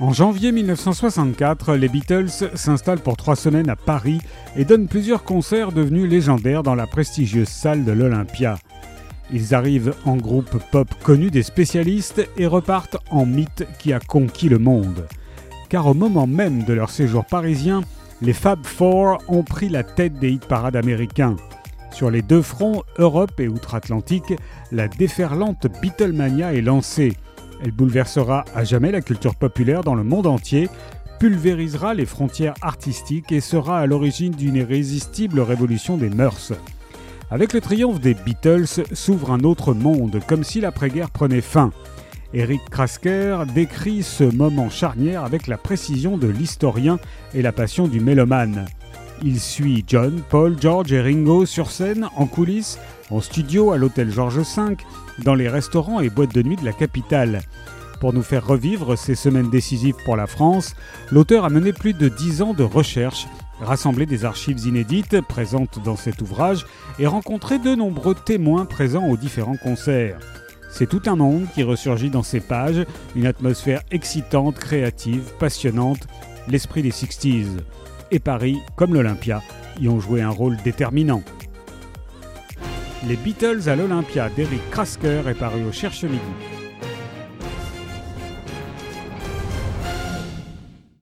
En janvier 1964, les Beatles s'installent pour trois semaines à Paris et donnent plusieurs concerts devenus légendaires dans la prestigieuse salle de l'Olympia. Ils arrivent en groupe pop connu des spécialistes et repartent en mythe qui a conquis le monde. Car au moment même de leur séjour parisien, les Fab Four ont pris la tête des hit parades américains. Sur les deux fronts, Europe et outre-Atlantique, la déferlante Beatlemania est lancée. Elle bouleversera à jamais la culture populaire dans le monde entier, pulvérisera les frontières artistiques et sera à l'origine d'une irrésistible révolution des mœurs. Avec le triomphe des Beatles s'ouvre un autre monde, comme si l'après-guerre prenait fin. Eric Krasker décrit ce moment charnière avec la précision de l'historien et la passion du mélomane. Il suit John, Paul, George et Ringo sur scène, en coulisses, en studio à l'hôtel George V, dans les restaurants et boîtes de nuit de la capitale. Pour nous faire revivre ces semaines décisives pour la France, l'auteur a mené plus de dix ans de recherche, rassemblé des archives inédites présentes dans cet ouvrage et rencontré de nombreux témoins présents aux différents concerts. C'est tout un monde qui ressurgit dans ces pages, une atmosphère excitante, créative, passionnante, l'esprit des 60s et Paris, comme l'Olympia, y ont joué un rôle déterminant. Les Beatles à l'Olympia d'Eric Krasker est paru au Cherche Midi.